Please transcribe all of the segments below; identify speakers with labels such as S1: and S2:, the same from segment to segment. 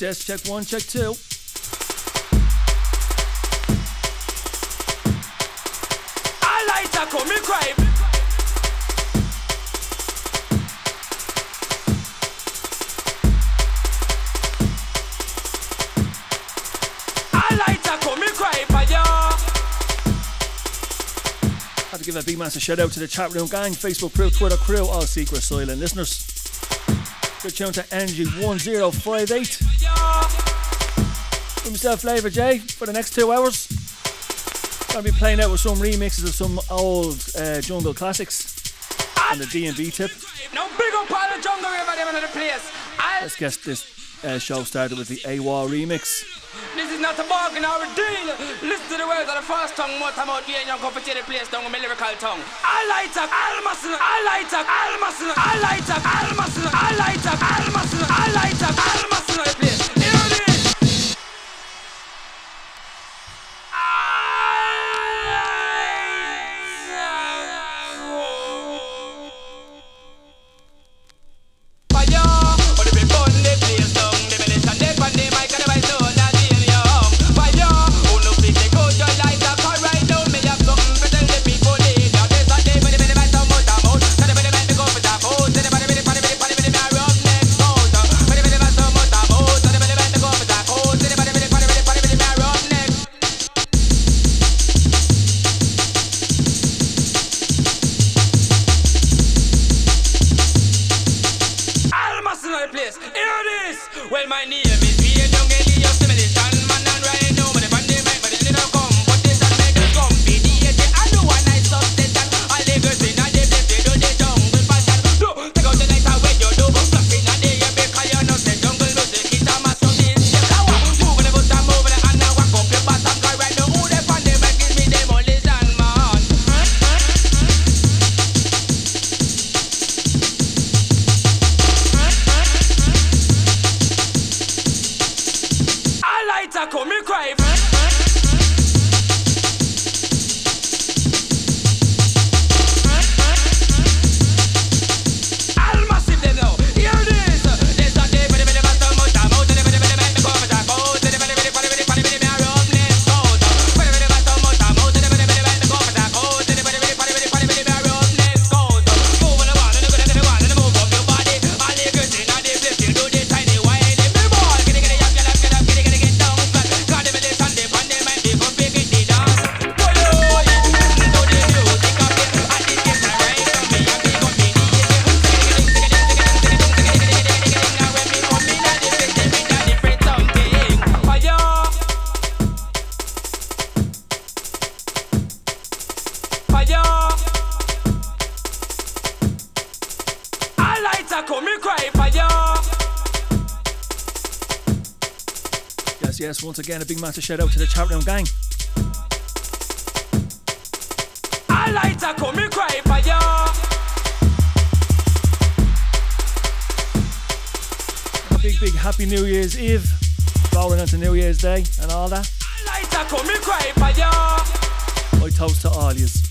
S1: yes, yes. Check one, check two.
S2: I like to coming crime. to
S1: give a big massive shout out to the chat room gang, Facebook crew, Twitter crew, all Secret Soil and listeners. Good tune to Energy 1058. Give yourself Flavor J for the next two hours. Gonna be playing out with some remixes of some old uh, jungle classics and the DMV tip.
S2: Now big up all the jungle in the place.
S1: Let's get this uh, show started with the AWA remix.
S2: This is not a bargain or a deal. Listen to the words of the fast tongue, more time out here, and come to the place down with my lyrical tongue. I light up, I'll muscle, I light up, I'll muscle, I light up, I'll muscle, I light up, I'll yes. Once again, a big massive shout out to the Chatroom gang. I like to come me cry for ya. A big,
S1: big happy New Year's Eve, rolling into New Year's Day and all that. I
S2: like to come me cry
S3: for ya.
S1: My toast to all yous.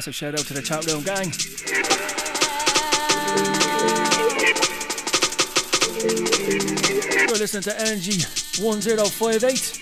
S1: Massive shout out to the chat room gang. You're listening to Energy 1058.com.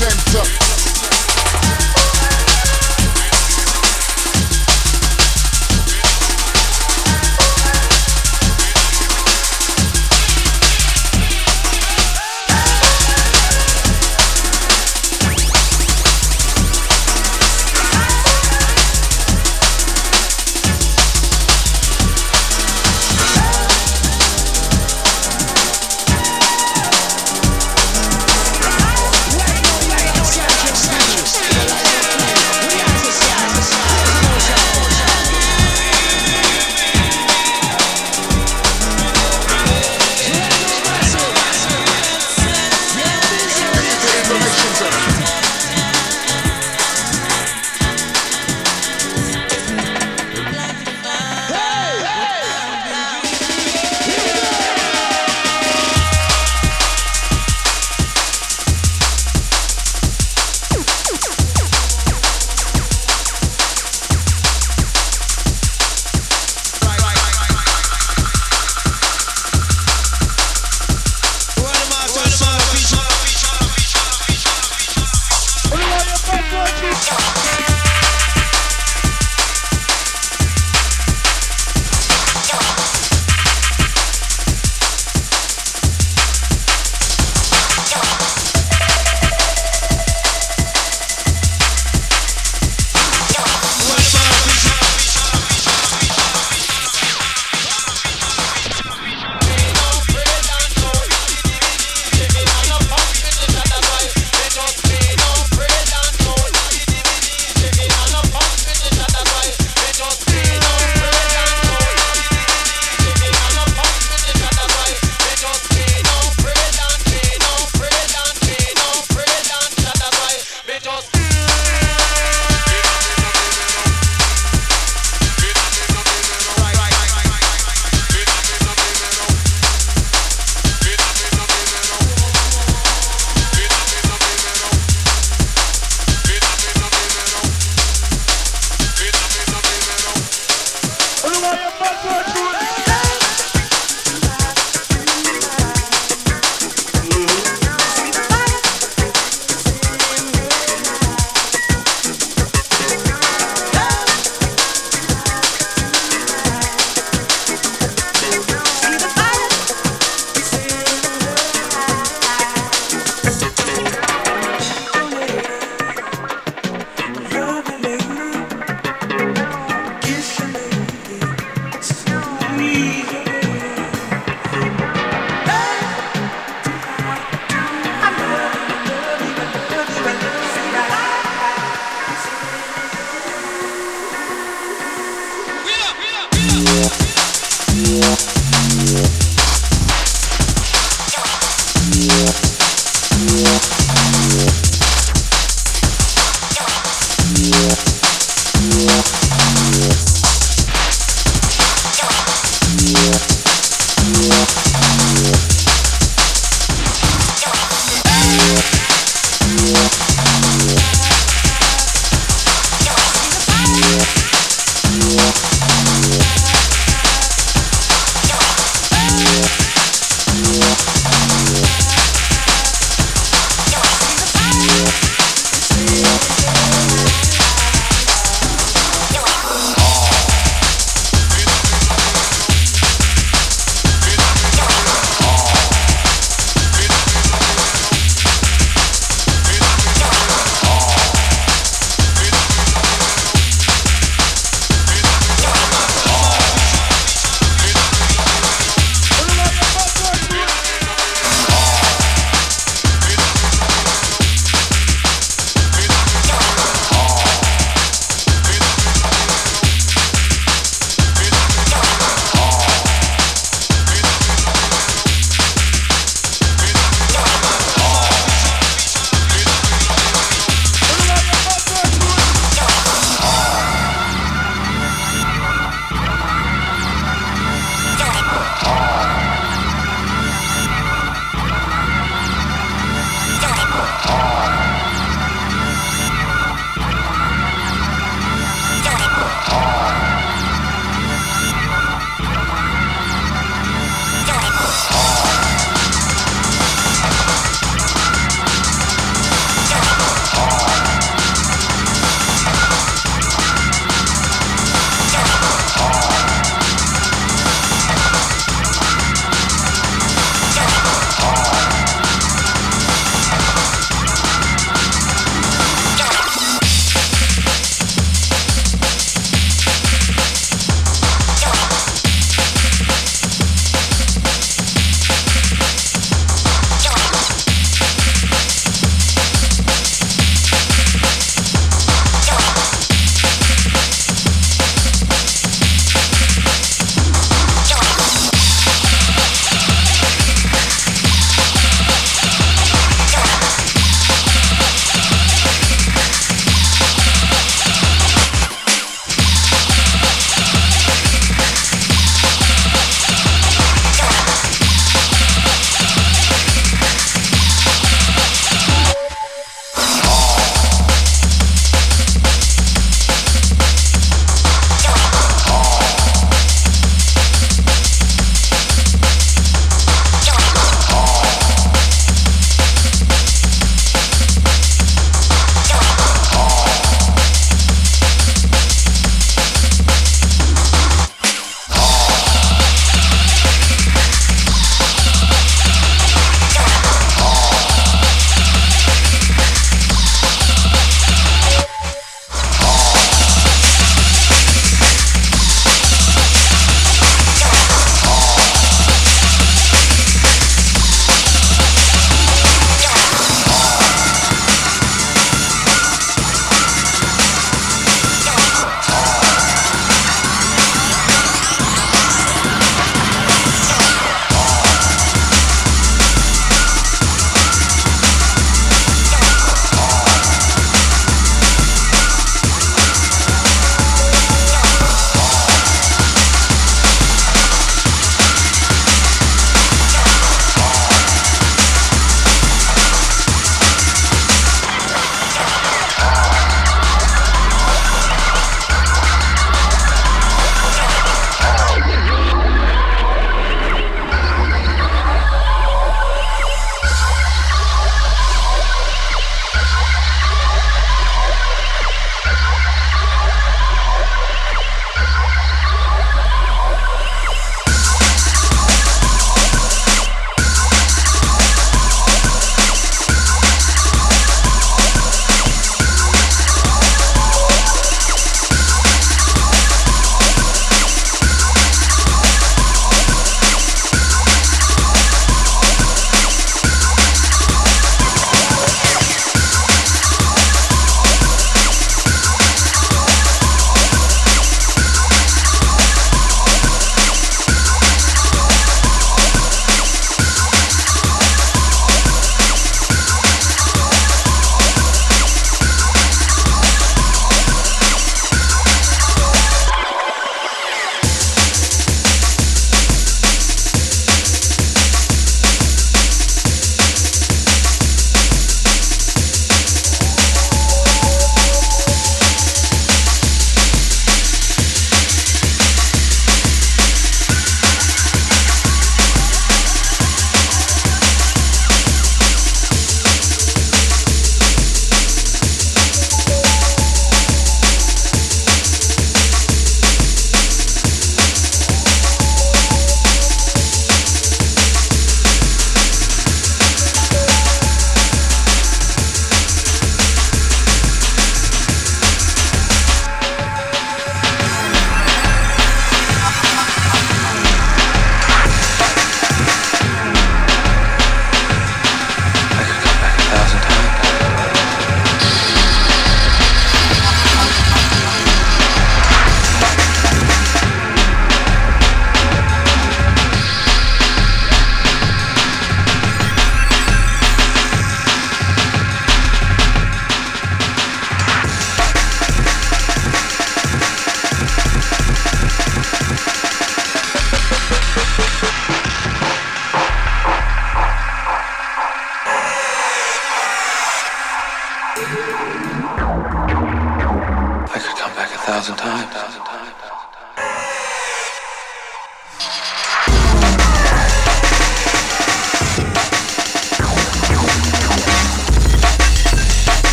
S4: center.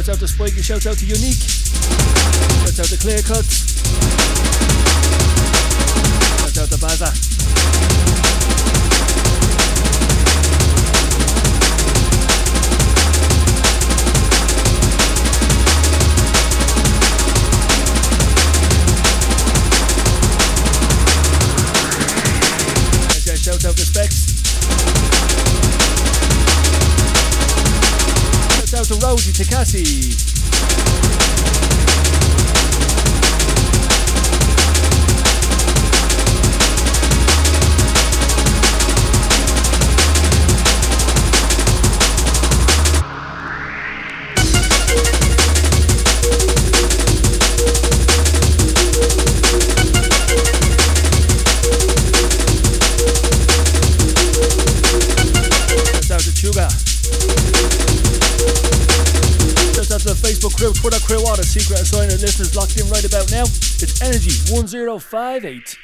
S1: Shouts out to Spiky, shout out to Unique, shouts out to Clear Cuts, shouts out to Baza. To Rosie Takasi. secret assigner listeners locked in right about now. It's Energy 1058.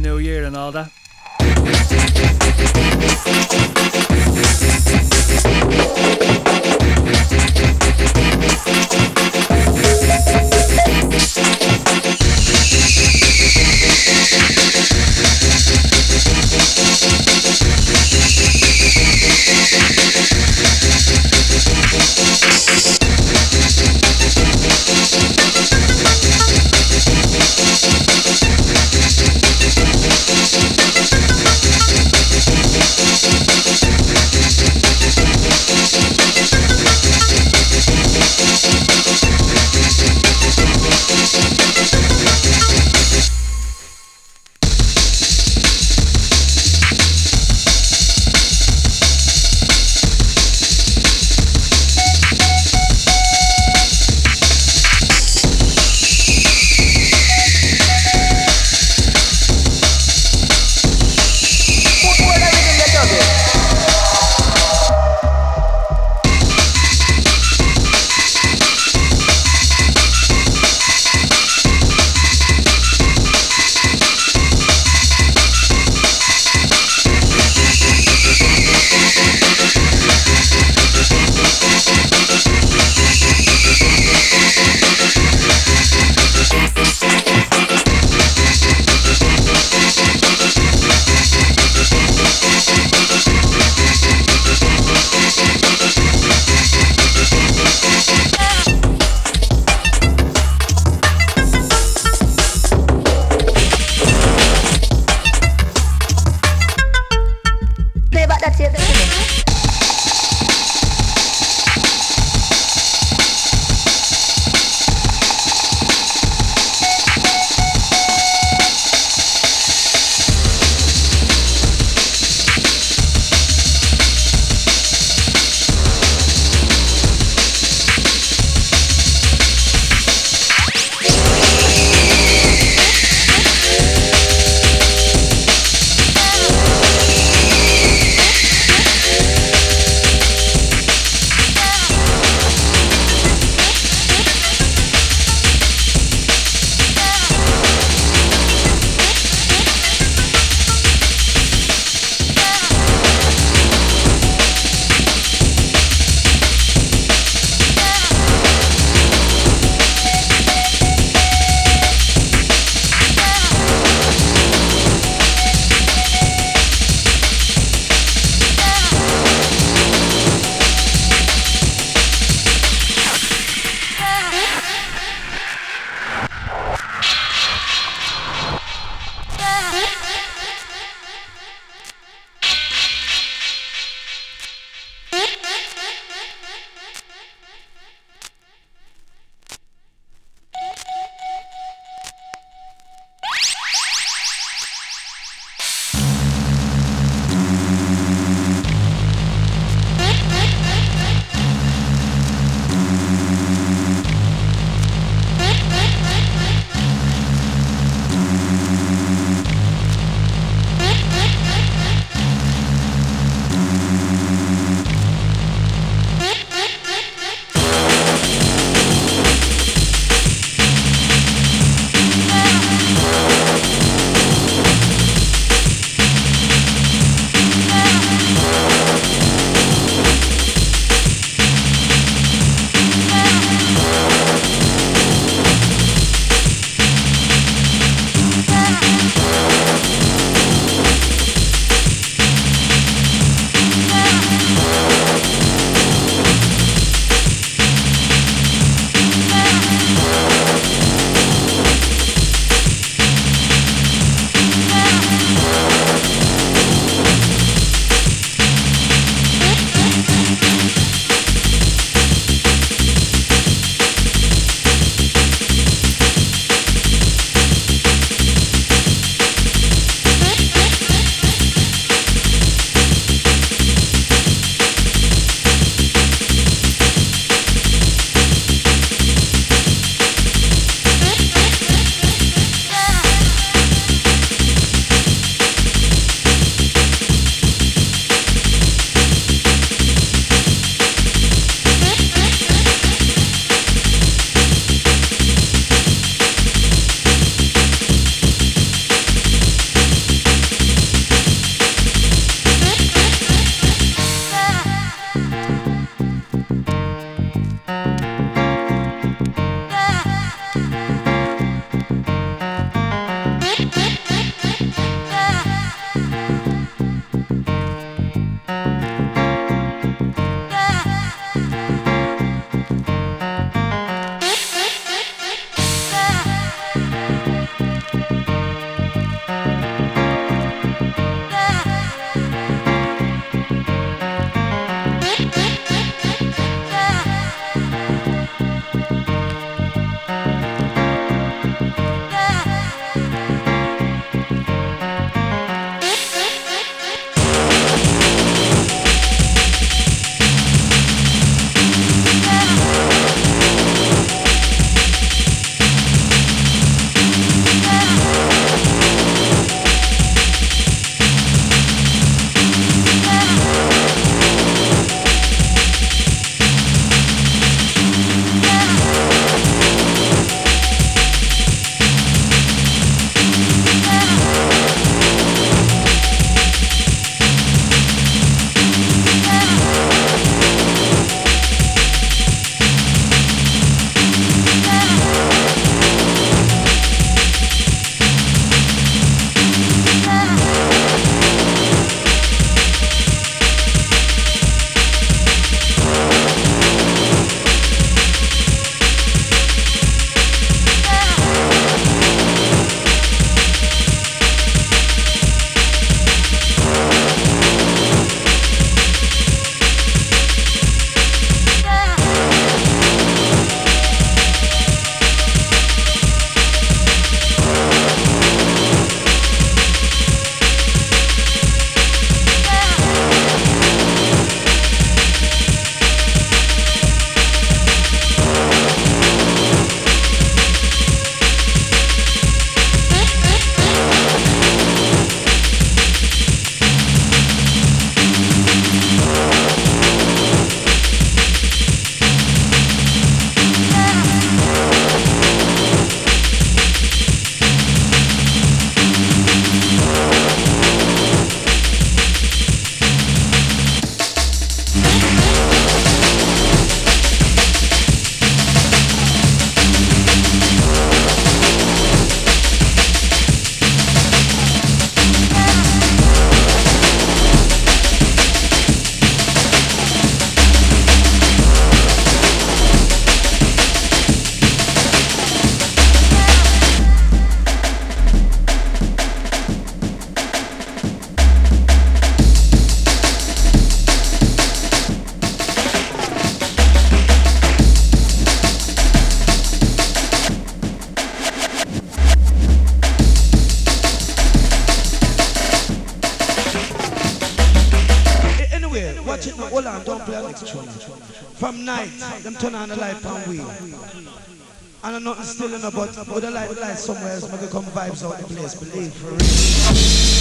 S5: New Year and all that.
S6: The
S7: but the light, the light somewhere else, maybe come vibes out the place. Believe for real.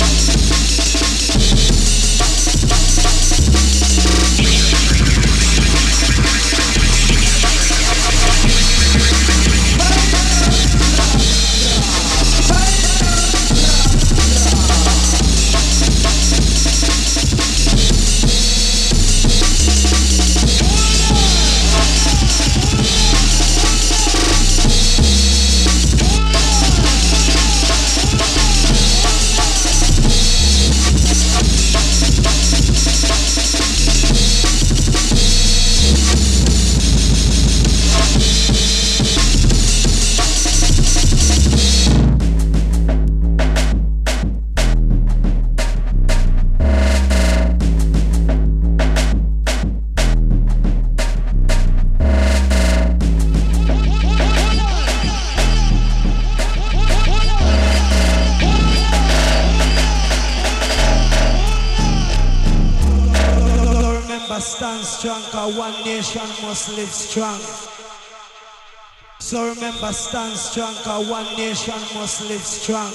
S7: Remember, stand strong, cause one nation must live strong.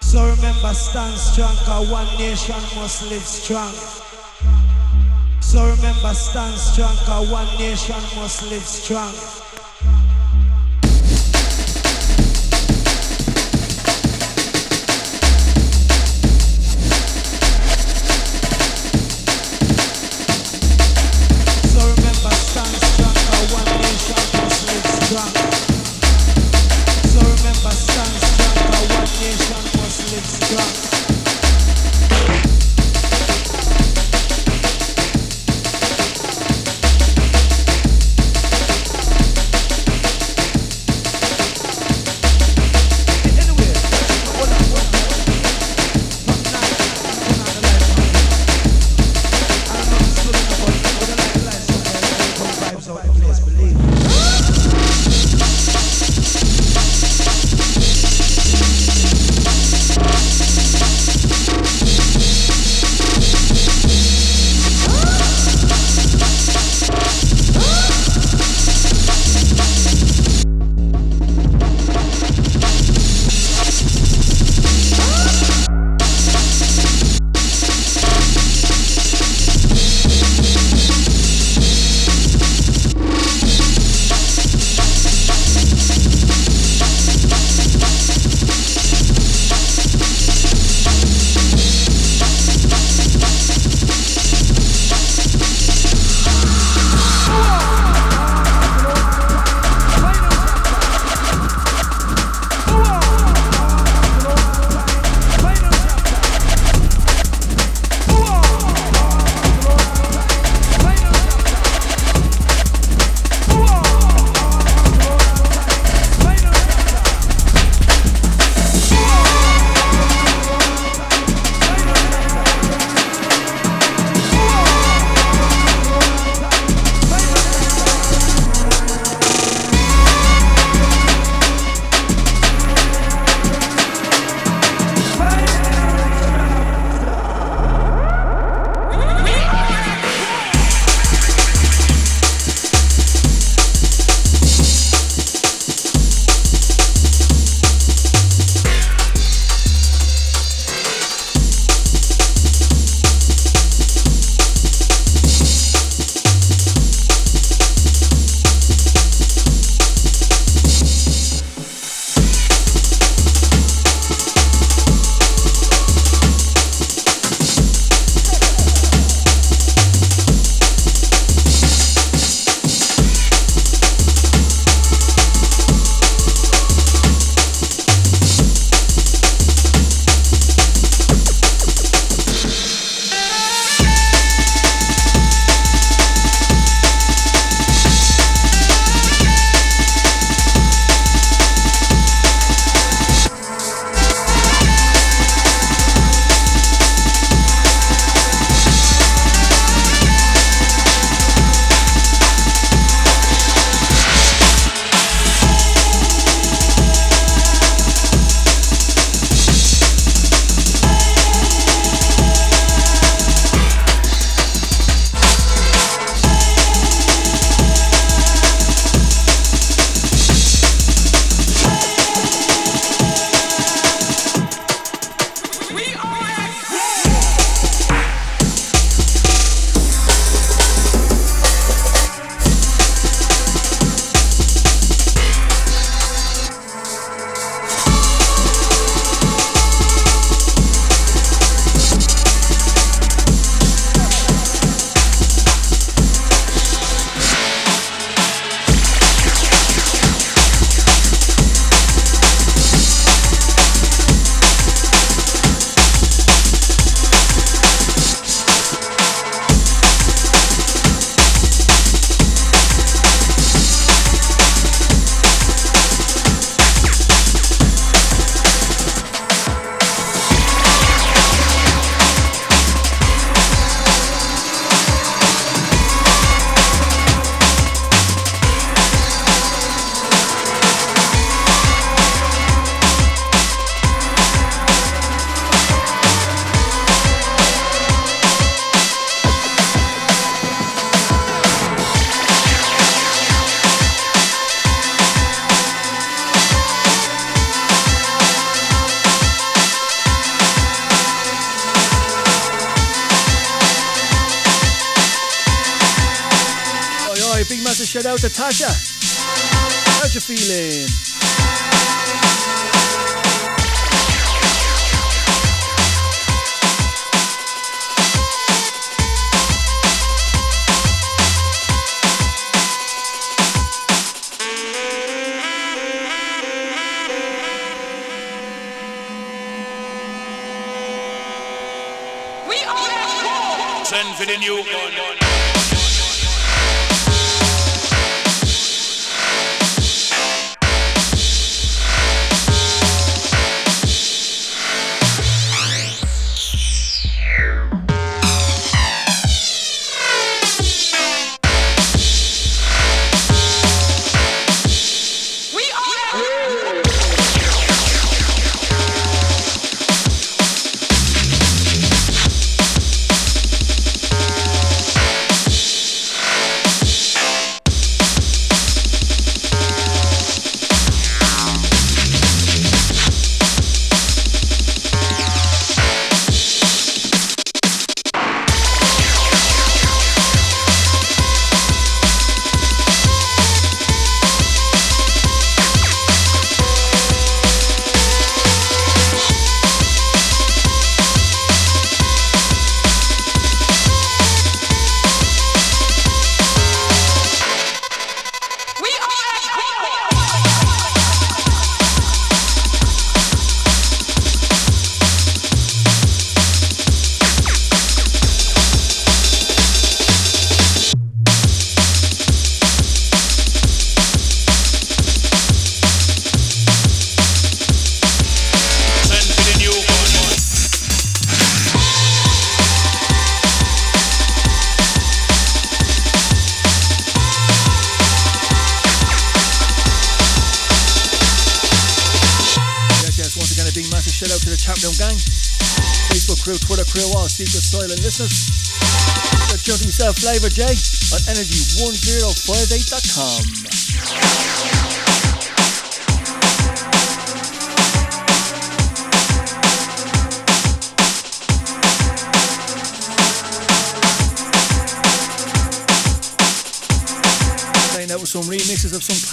S7: So remember, stand strong, cause one nation must live strong. So remember, stand strong, cause one nation must live strong.
S1: Out to Tasha. How's you feeling?
S2: We are
S8: Send for the new gun.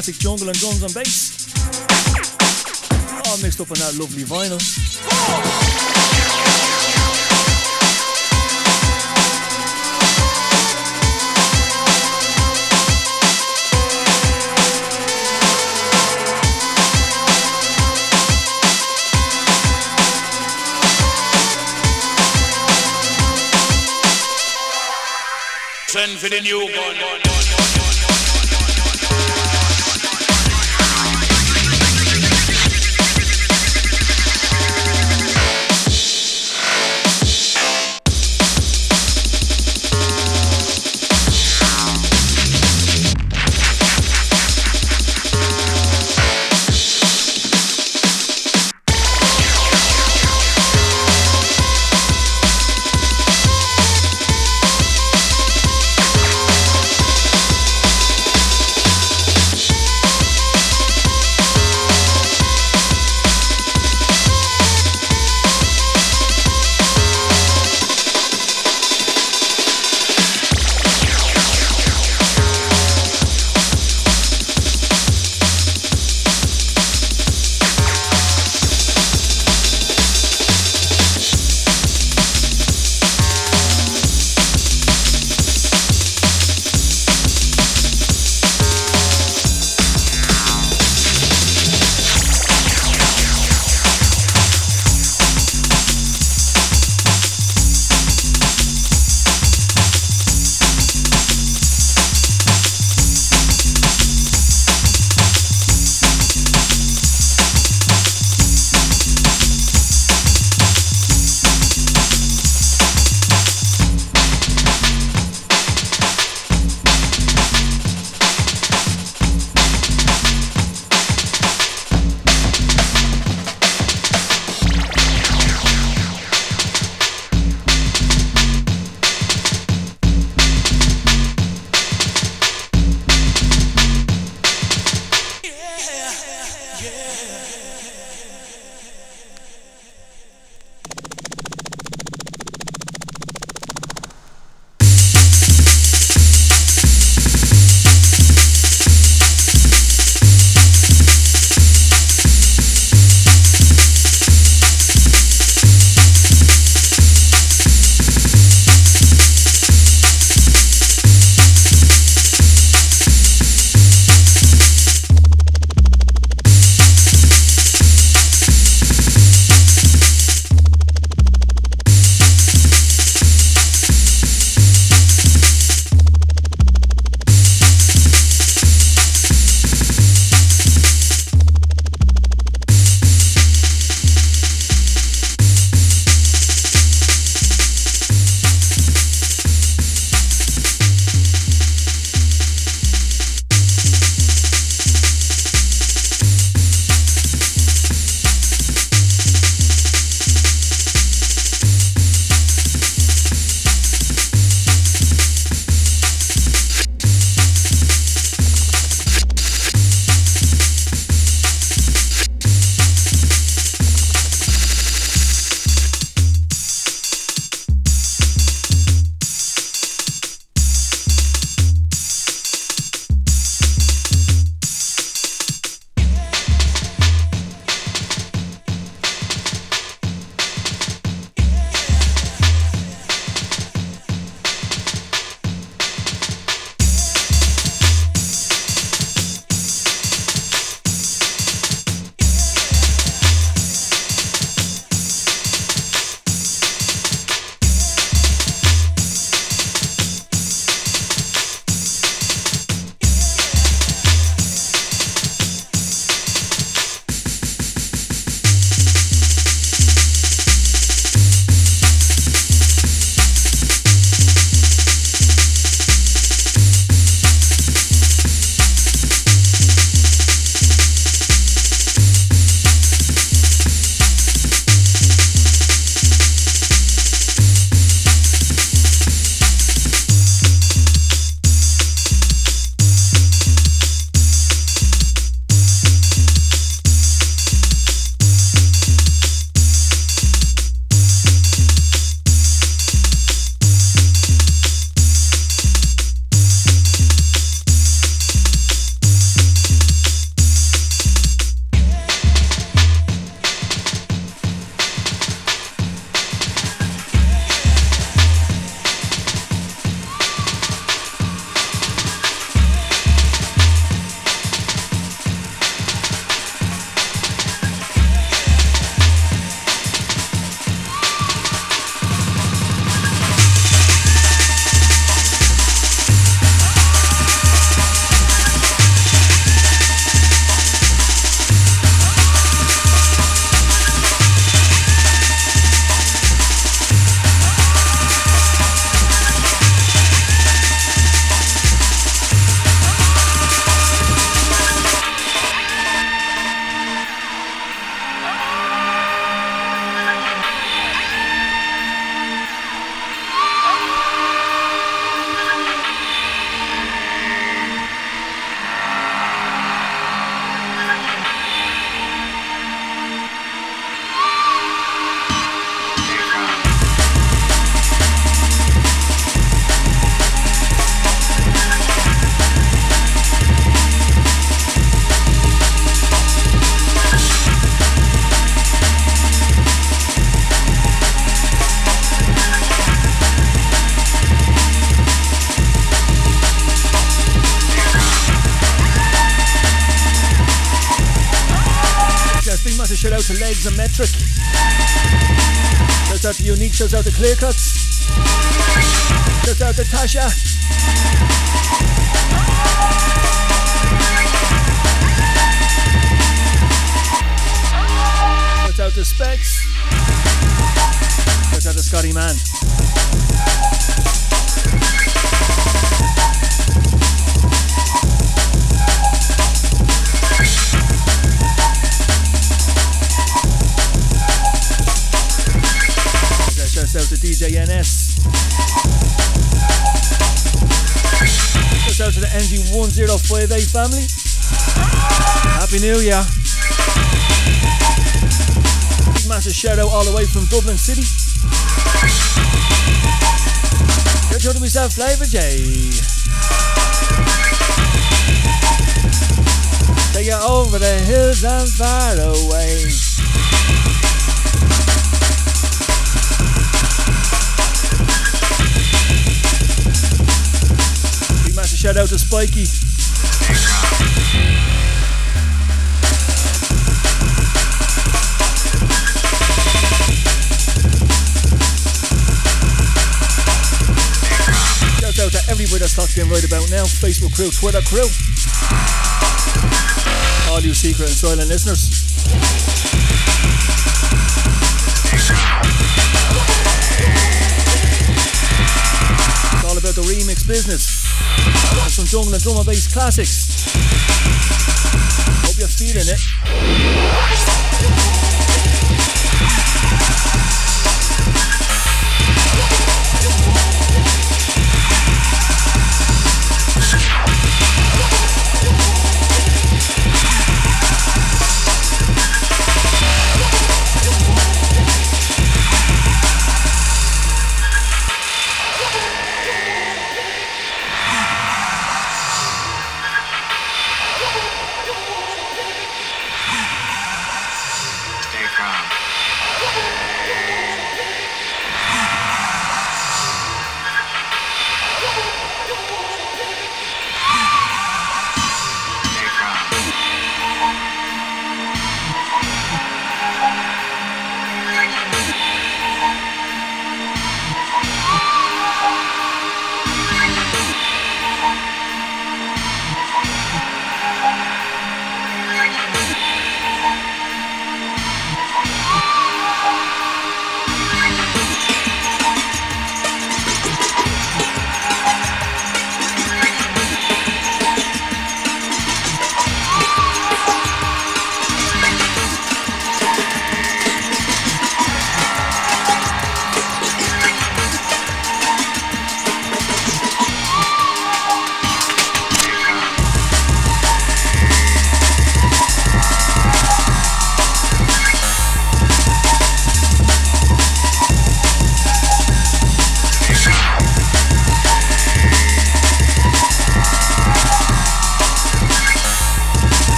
S1: Classic jungle and drums and bass. All mixed up on that lovely vinyl.
S8: Send for the new gun.
S1: shows out to Clearcut. business. Some jungle and drum and bass classics. Hope you're feeling it.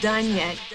S9: Done yet.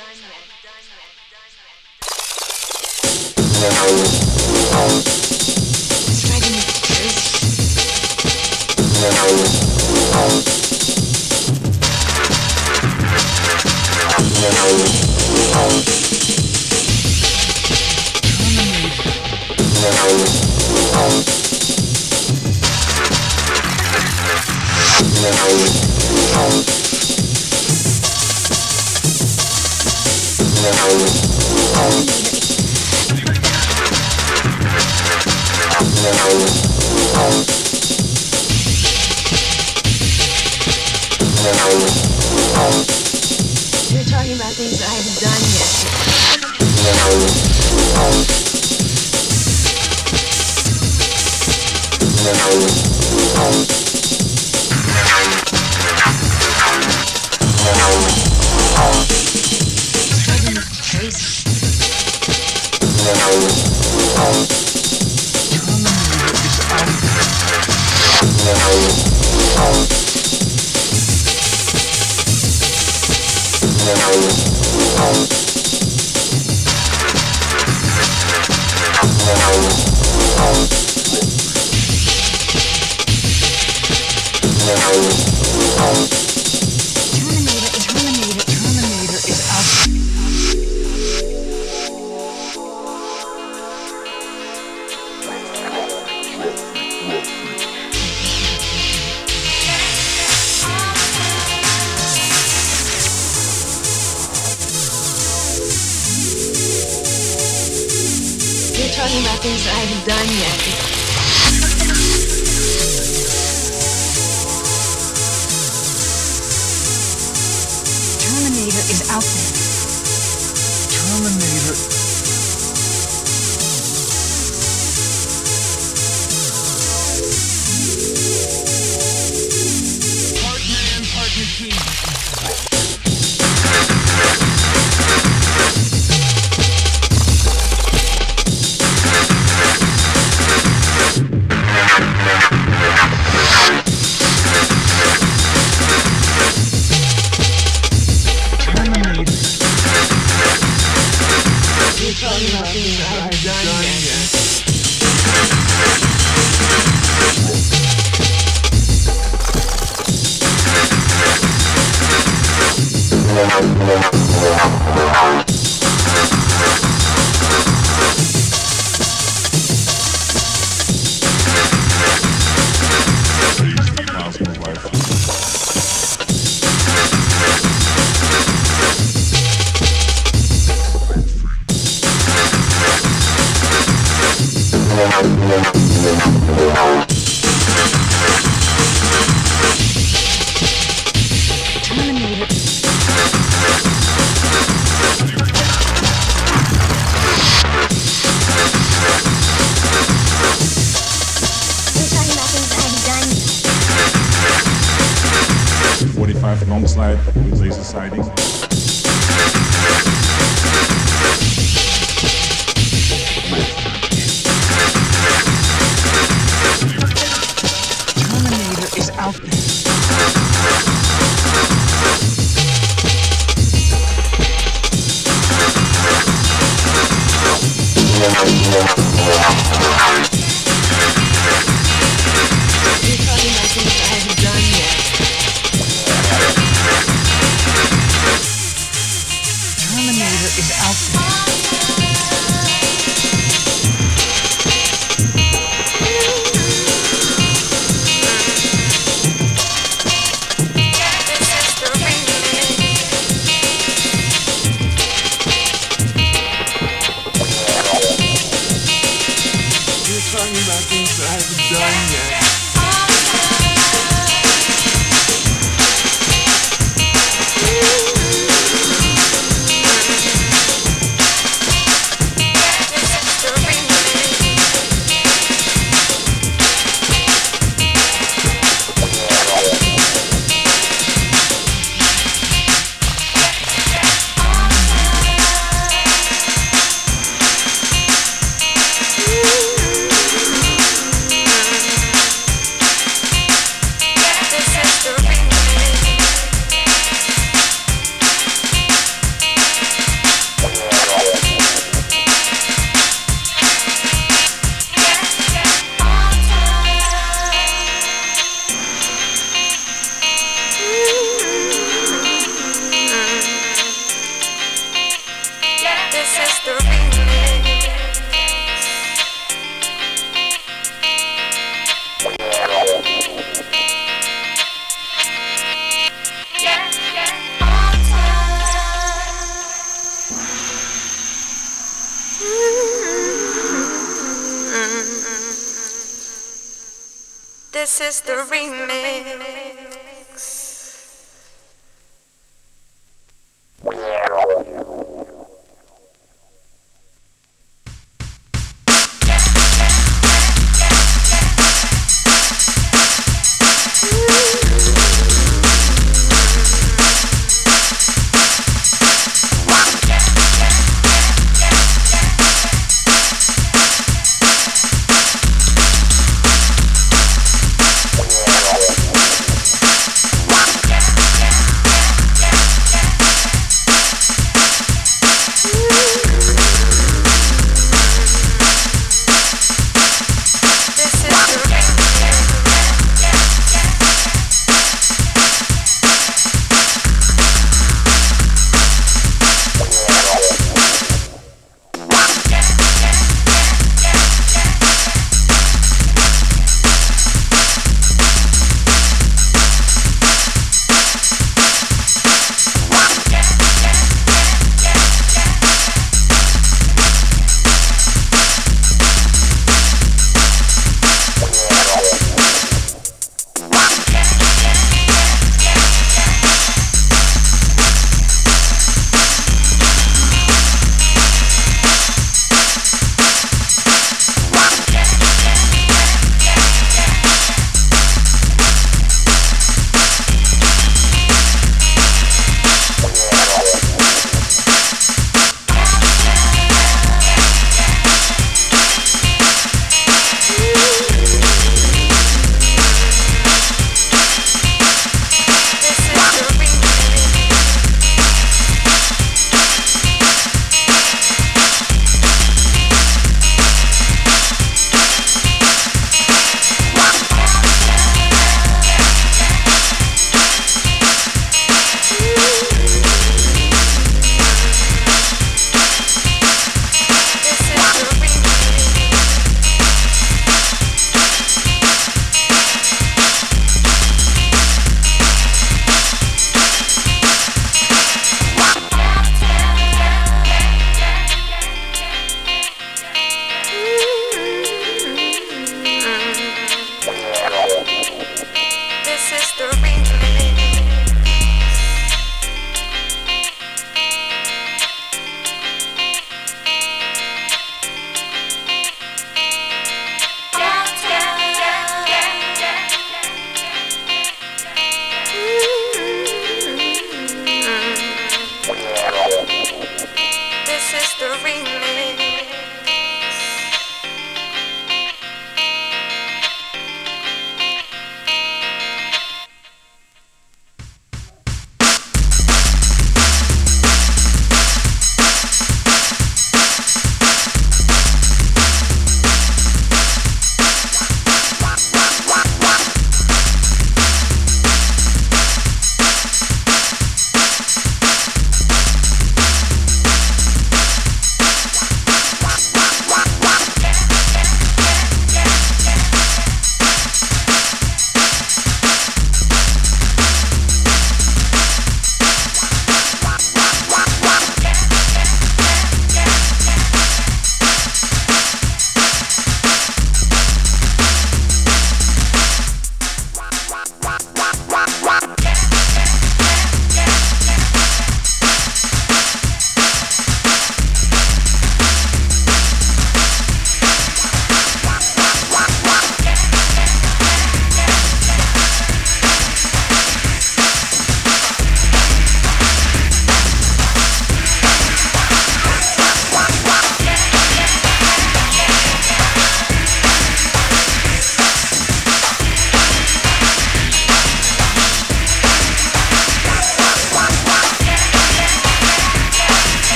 S9: Driving me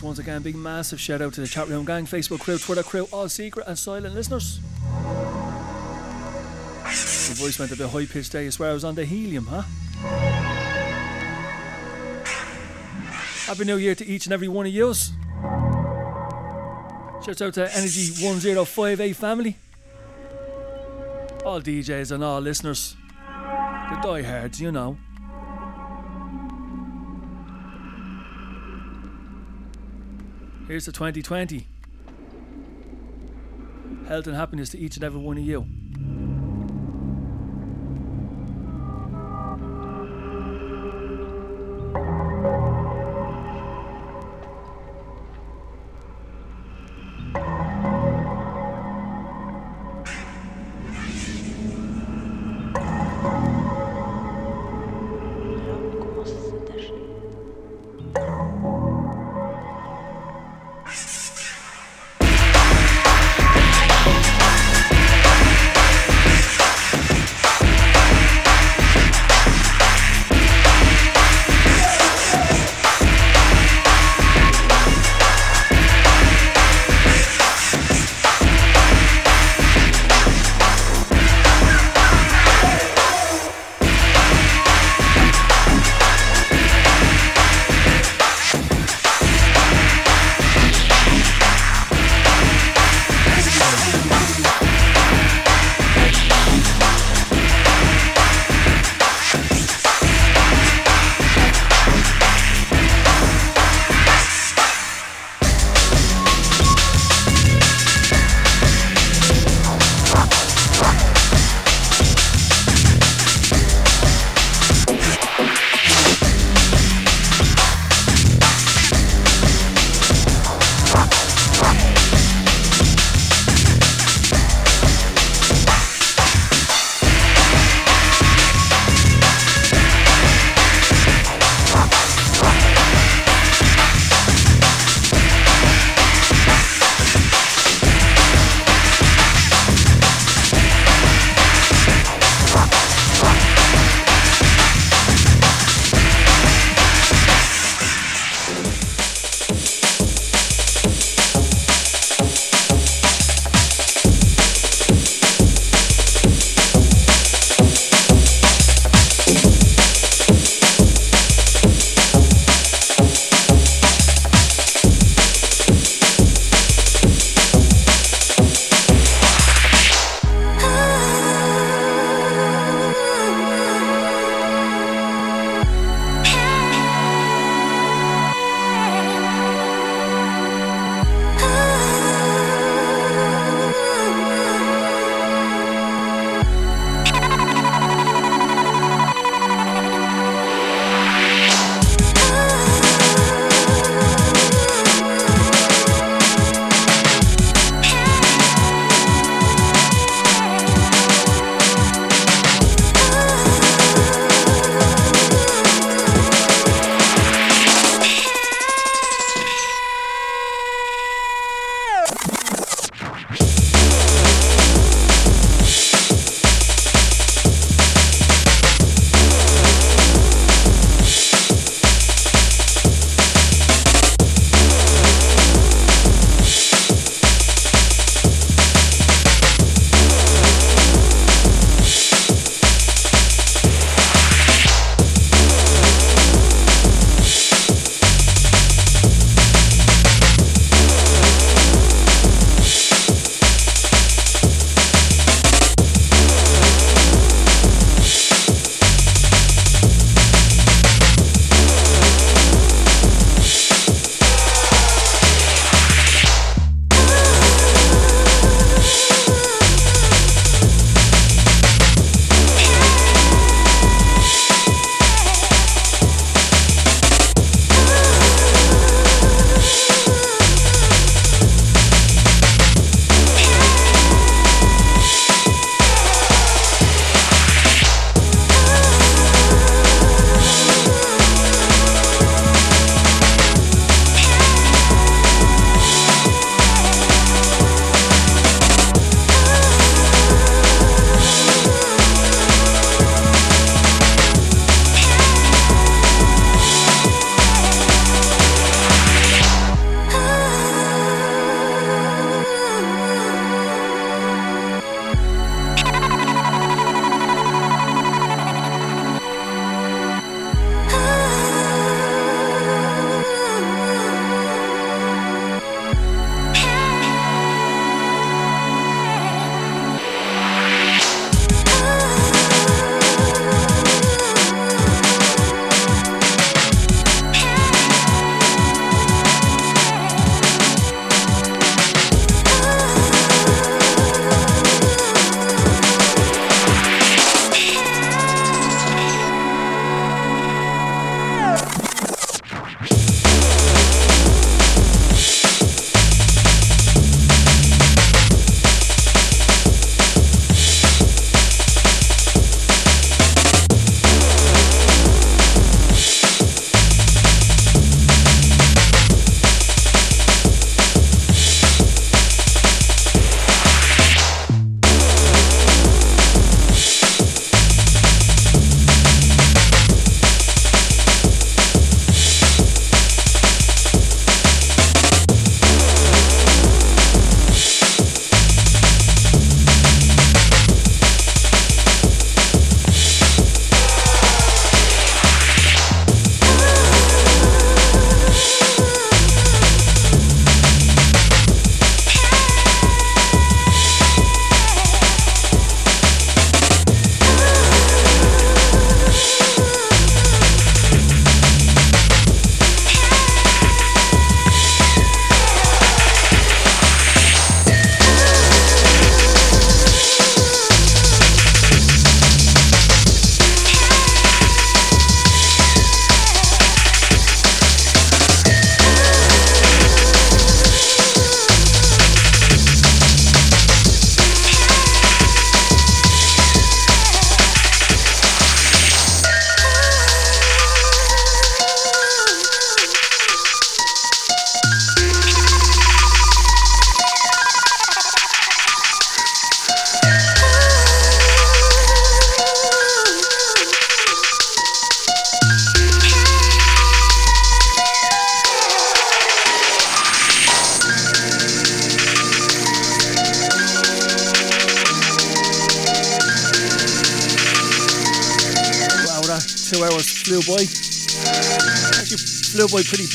S1: Once again, big massive shout out to the chat room gang, Facebook crew, Twitter crew, all secret and silent listeners. The voice went a bit high pitched there. I swear I was on the helium, huh? Happy New Year to each and every one of yous. Shout out to Energy 1058 family. All DJs and all listeners. The diehards, you know. Here's to 2020. Health and happiness to each and every one of you.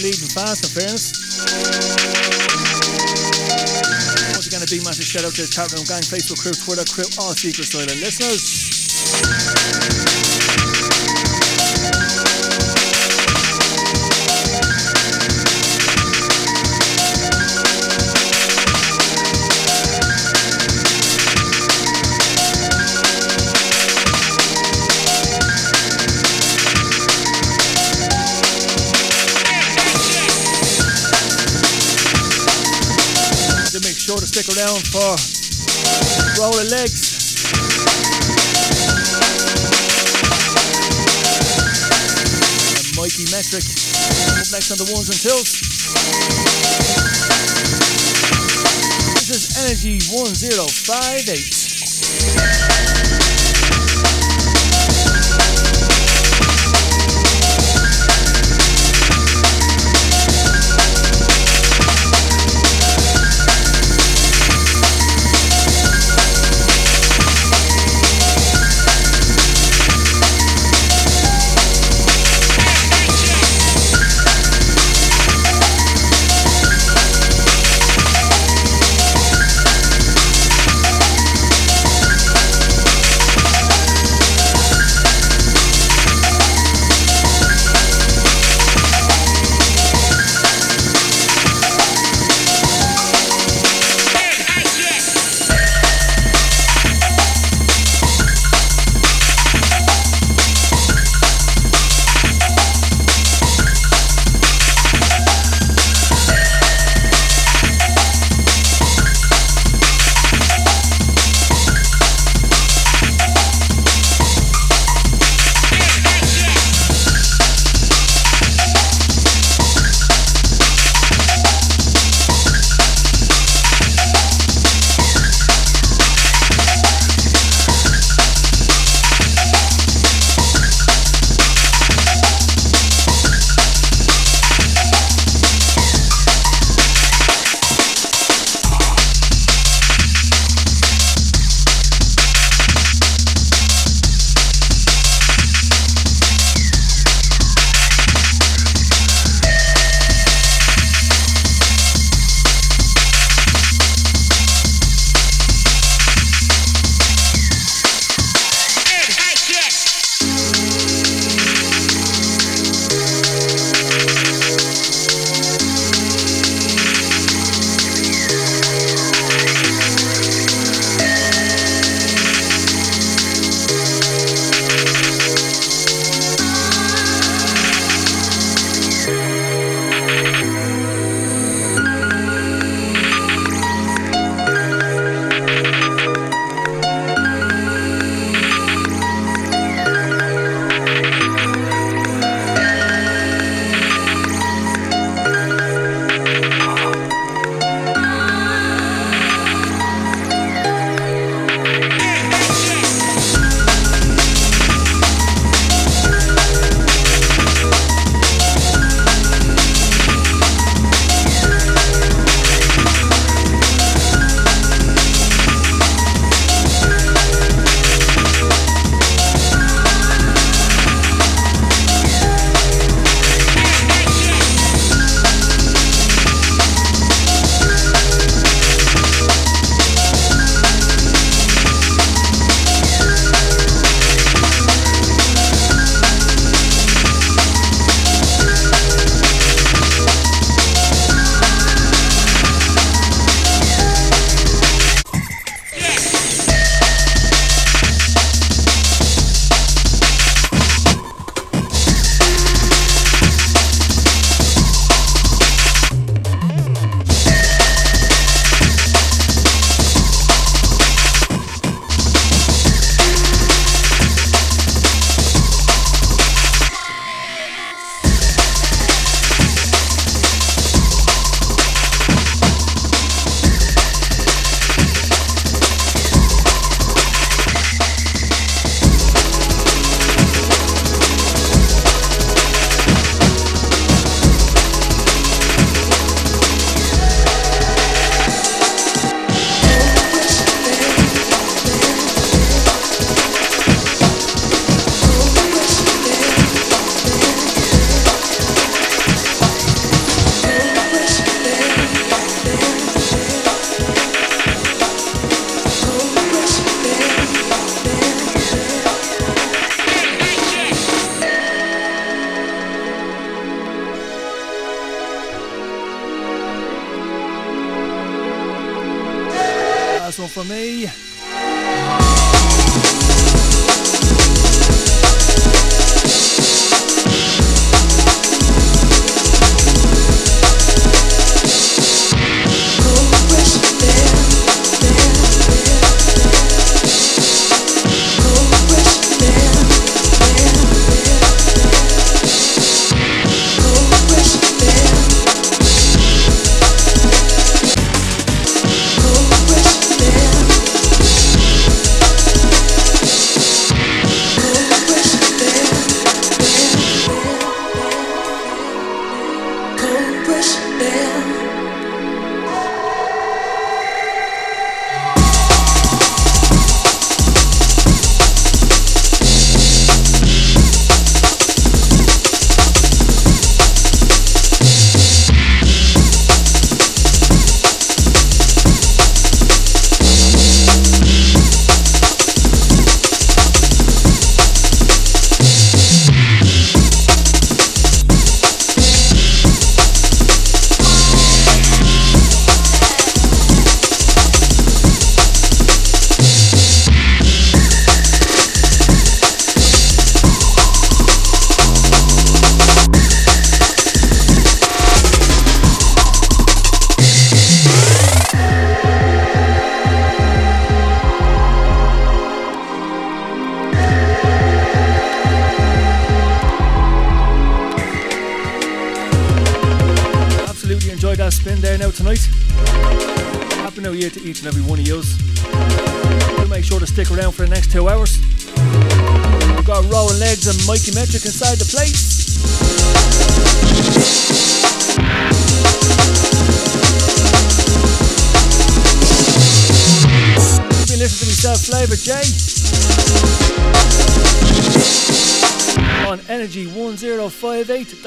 S1: Fast, in fairness. Once again, a big massive shout out to the chat room gang, Facebook crew, Twitter crew, all Secret Silent listeners. Around for roll of legs. And Mikey Metric up next on the ones and twos. This is Energy 1058.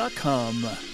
S1: Energy1058.com.